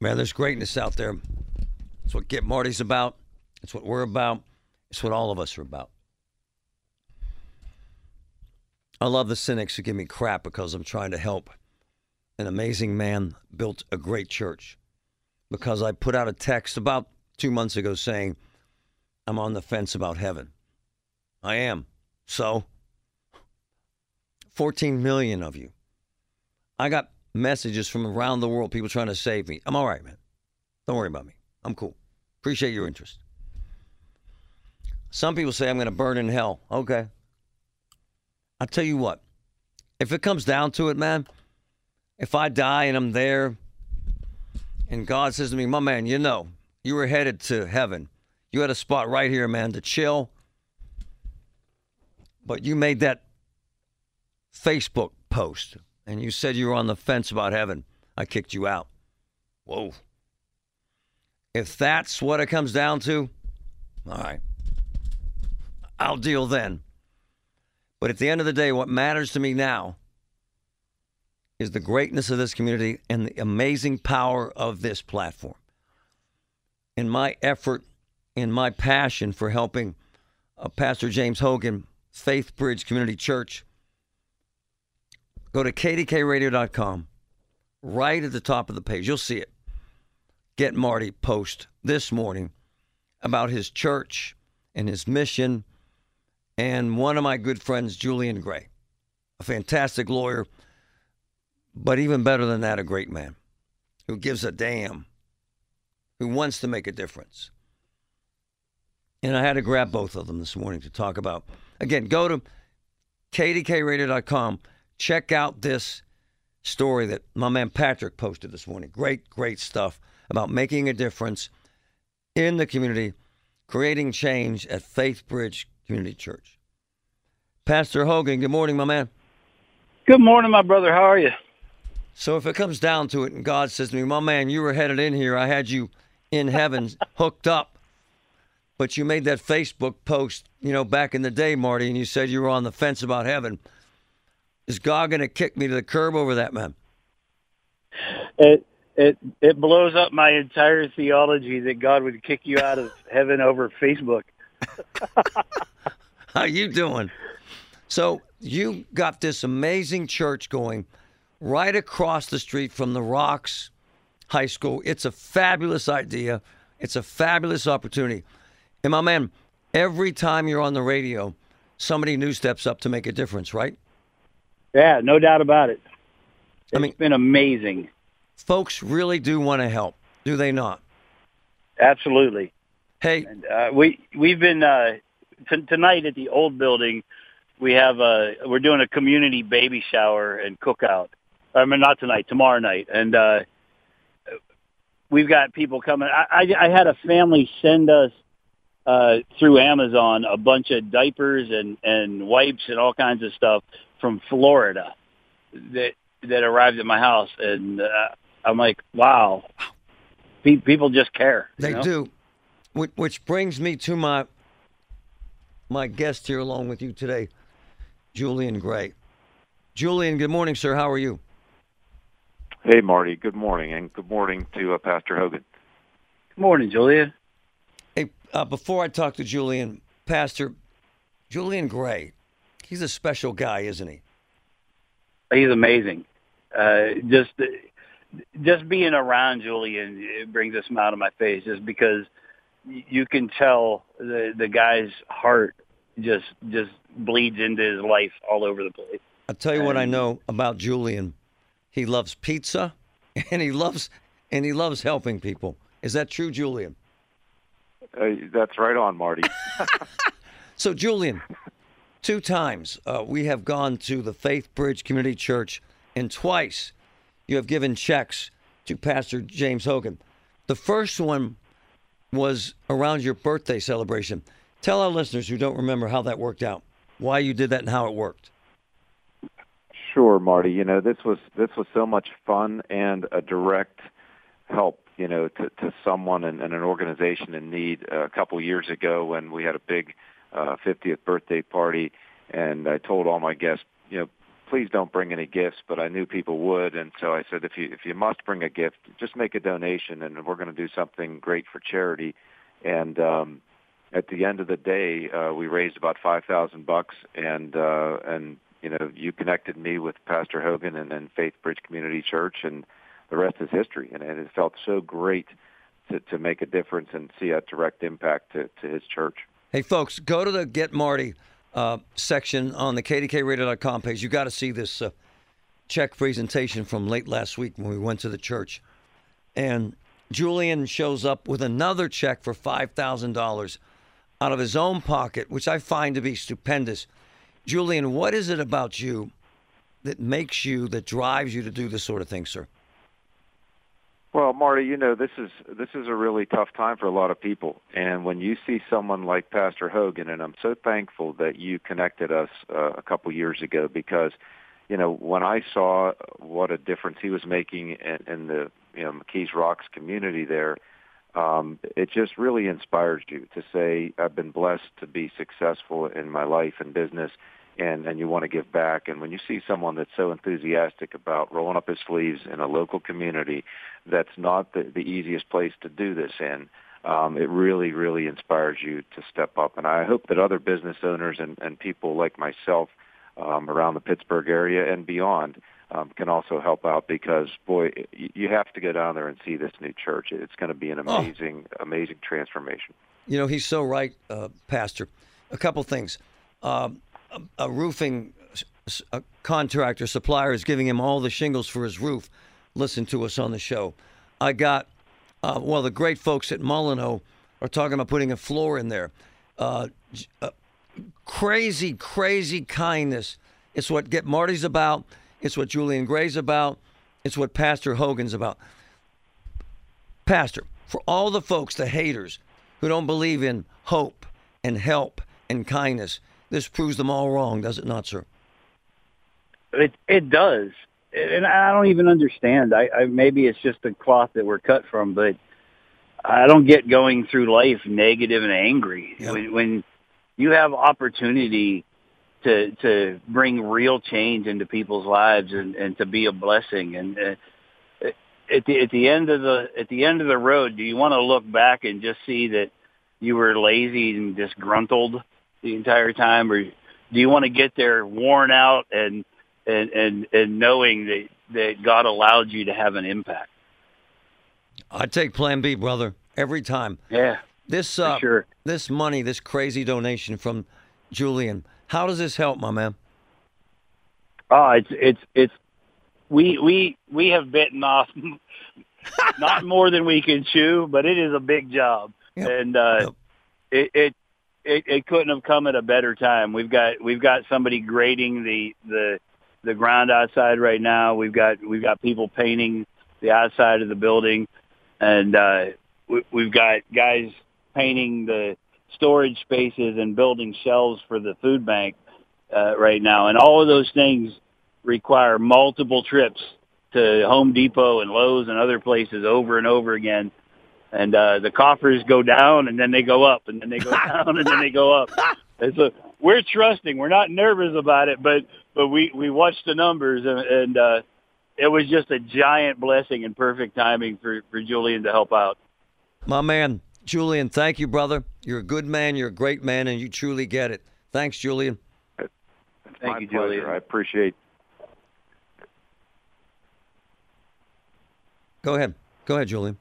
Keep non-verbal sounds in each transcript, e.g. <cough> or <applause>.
Man, there's greatness out there. It's what Get Marty's about. It's what we're about. It's what all of us are about. I love the cynics who give me crap because I'm trying to help an amazing man built a great church. Because I put out a text about two months ago saying, I'm on the fence about heaven. I am. So, 14 million of you. I got messages from around the world, people trying to save me. I'm all right, man. Don't worry about me. I'm cool. Appreciate your interest. Some people say I'm going to burn in hell. Okay. I'll tell you what, if it comes down to it, man, if I die and I'm there and God says to me, my man, you know, you were headed to heaven. You had a spot right here, man, to chill. But you made that Facebook post and you said you were on the fence about heaven. I kicked you out. Whoa. If that's what it comes down to, all right. I'll deal then. But at the end of the day, what matters to me now is the greatness of this community and the amazing power of this platform. In my effort, in my passion for helping uh, Pastor James Hogan, Faith Bridge Community Church, go to kdkaradio.com. Right at the top of the page, you'll see it. Get Marty post this morning about his church and his mission and one of my good friends, Julian Gray, a fantastic lawyer, but even better than that, a great man who gives a damn, who wants to make a difference. And I had to grab both of them this morning to talk about. Again, go to kdkaradio.com. Check out this story that my man Patrick posted this morning. Great, great stuff about making a difference in the community, creating change at Faith Bridge Community Church. Pastor Hogan, good morning, my man. Good morning, my brother. How are you? So, if it comes down to it, and God says to me, my man, you were headed in here, I had you in heaven <laughs> hooked up, but you made that Facebook post, you know, back in the day, Marty, and you said you were on the fence about heaven. Is God going to kick me to the curb over that, man? It it it blows up my entire theology that God would kick you out of <laughs> heaven over Facebook. How you doing? So you got this amazing church going right across the street from the Rocks High School. It's a fabulous idea. It's a fabulous opportunity. And my man, every time you're on the radio, somebody new steps up to make a difference, right? Yeah, no doubt about it. It's I mean, been amazing. Folks really do want to help, do they not? Absolutely. Hey, and, uh, we we've been uh, t- tonight at the old building. We have a we're doing a community baby shower and cookout. I mean, not tonight, tomorrow night, and uh, we've got people coming. I, I, I had a family send us uh, through Amazon a bunch of diapers and and wipes and all kinds of stuff from Florida that that arrived at my house, and uh, I'm like, wow, people just care. They know? do. Which, which brings me to my my guest here along with you today, Julian Gray. Julian, good morning, sir. How are you? Hey, Marty. Good morning, and good morning to uh, Pastor Hogan. Good morning, Julian. Hey, uh, before I talk to Julian, Pastor Julian Gray, he's a special guy, isn't he? He's amazing. Uh, just just being around Julian it brings a smile to my face, just because you can tell the the guy's heart just just bleeds into his life all over the place. I'll tell you and, what I know about Julian. He loves pizza <laughs> and he loves and he loves helping people. Is that true, Julian? Uh, that's right on, Marty. <laughs> so, Julian, two times uh, we have gone to the Faith Bridge Community Church, and twice you have given checks to Pastor James Hogan. The first one was around your birthday celebration. Tell our listeners who don't remember how that worked out, why you did that, and how it worked. Sure, Marty. You know, this was this was so much fun and a direct help, you know, to, to someone and, and an organization in need. A couple years ago, when we had a big uh, 50th birthday party, and I told all my guests, you know, please don't bring any gifts, but I knew people would, and so I said, if you if you must bring a gift, just make a donation, and we're going to do something great for charity. And um, at the end of the day, uh, we raised about five thousand bucks, and uh, and you know, you connected me with Pastor Hogan and, and Faith Bridge Community Church, and the rest is history. And it felt so great to to make a difference and see a direct impact to to his church. Hey, folks, go to the Get Marty uh, section on the KDKARadio.com page. You got to see this uh, check presentation from late last week when we went to the church. And Julian shows up with another check for $5,000 out of his own pocket, which I find to be stupendous. Julian, what is it about you that makes you, that drives you to do this sort of thing, sir? Marty, you know this is this is a really tough time for a lot of people, and when you see someone like Pastor Hogan, and I'm so thankful that you connected us uh, a couple years ago because, you know, when I saw what a difference he was making in, in the you know McKees Rocks community there, um, it just really inspires you to say I've been blessed to be successful in my life and business, and and you want to give back. And when you see someone that's so enthusiastic about rolling up his sleeves in a local community, that's not the, the easiest place to do this in. Um, it really, really inspires you to step up. And I hope that other business owners and, and people like myself um, around the Pittsburgh area and beyond um, can also help out because, boy, you have to go down there and see this new church. It's going to be an amazing, oh. amazing transformation. You know, he's so right, uh, Pastor. A couple things. Um, a, a roofing a contractor supplier is giving him all the shingles for his roof. Listen to us on the show. I got uh, well, the great folks at Mullineaux are talking about putting a floor in there. Uh, uh, crazy, crazy kindness. It's what Get Marty's about. It's what Julian Gray's about. It's what Pastor Hogan's about. Pastor, for all the folks, the haters, who don't believe in hope and help and kindness, this proves them all wrong, does it not, sir? It it does, and I don't even understand. I, I maybe it's just the cloth that we're cut from, but I don't get going through life negative and angry. Yep. When, when you have opportunity to to bring real change into people's lives and, and to be a blessing, and uh, at the at the end of the at the end of the road, do you want to look back and just see that you were lazy and disgruntled? the entire time, or do you want to get there worn out and and and, and knowing that that God allowed you to have an impact? I take Plan B, brother, every time. Yeah. This uh, sure. this money, this crazy donation from Julian, how does this help, my man? Oh, it's it's it's we we we have bitten off <laughs> not more than we can chew, but it is a big job, yep. and uh, yep. it, it it, it couldn't have come at a better time. We've got we've got somebody grading the the the ground outside right now. We've got we've got people painting the outside of the building, and uh, we, we've got guys painting the storage spaces and building shelves for the food bank uh, right now. And all of those things require multiple trips to Home Depot and Lowe's and other places over and over again and uh, the coffers go down and then they go up and then they go <laughs> down and then they go up. And so we're trusting. We're not nervous about it, but but we we watched the numbers and, and uh, it was just a giant blessing and perfect timing for for Julian to help out. My man, Julian, thank you, brother. You're a good man. You're a great man, and you truly get it. Thanks, Julian. It's thank my you, pleasure. Julian. I appreciate. Go ahead. Go ahead, Julian.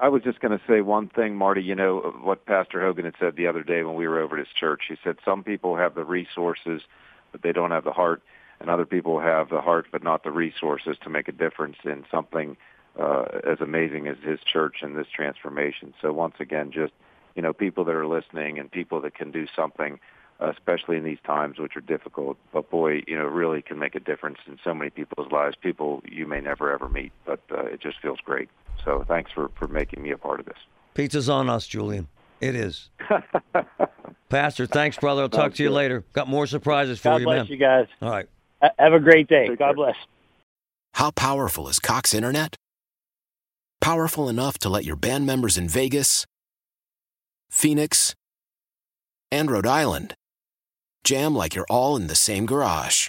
I, was just going to say one thing, Marty. You know what Pastor Hogan had said the other day when we were over at his church. He said some people have the resources, but they don't have the heart, and other people have the heart but not the resources to make a difference in something uh, as amazing as his church and this transformation. So once again, just you know, people that are listening and people that can do something, especially in these times which are difficult. But boy, you know, really can make a difference in so many people's lives. People you may never ever meet, but uh, it just feels great. So thanks for, for making me a part of this. Pizza's on us, Julian. It is. <laughs> Pastor, thanks, brother. I'll talk to you later. Got more surprises for God you, man. God bless you guys. All right. Have a great day. Take God care. bless. How powerful is Cox Internet? Powerful enough to let your band members in Vegas, Phoenix, and Rhode Island jam like you're all in the same garage.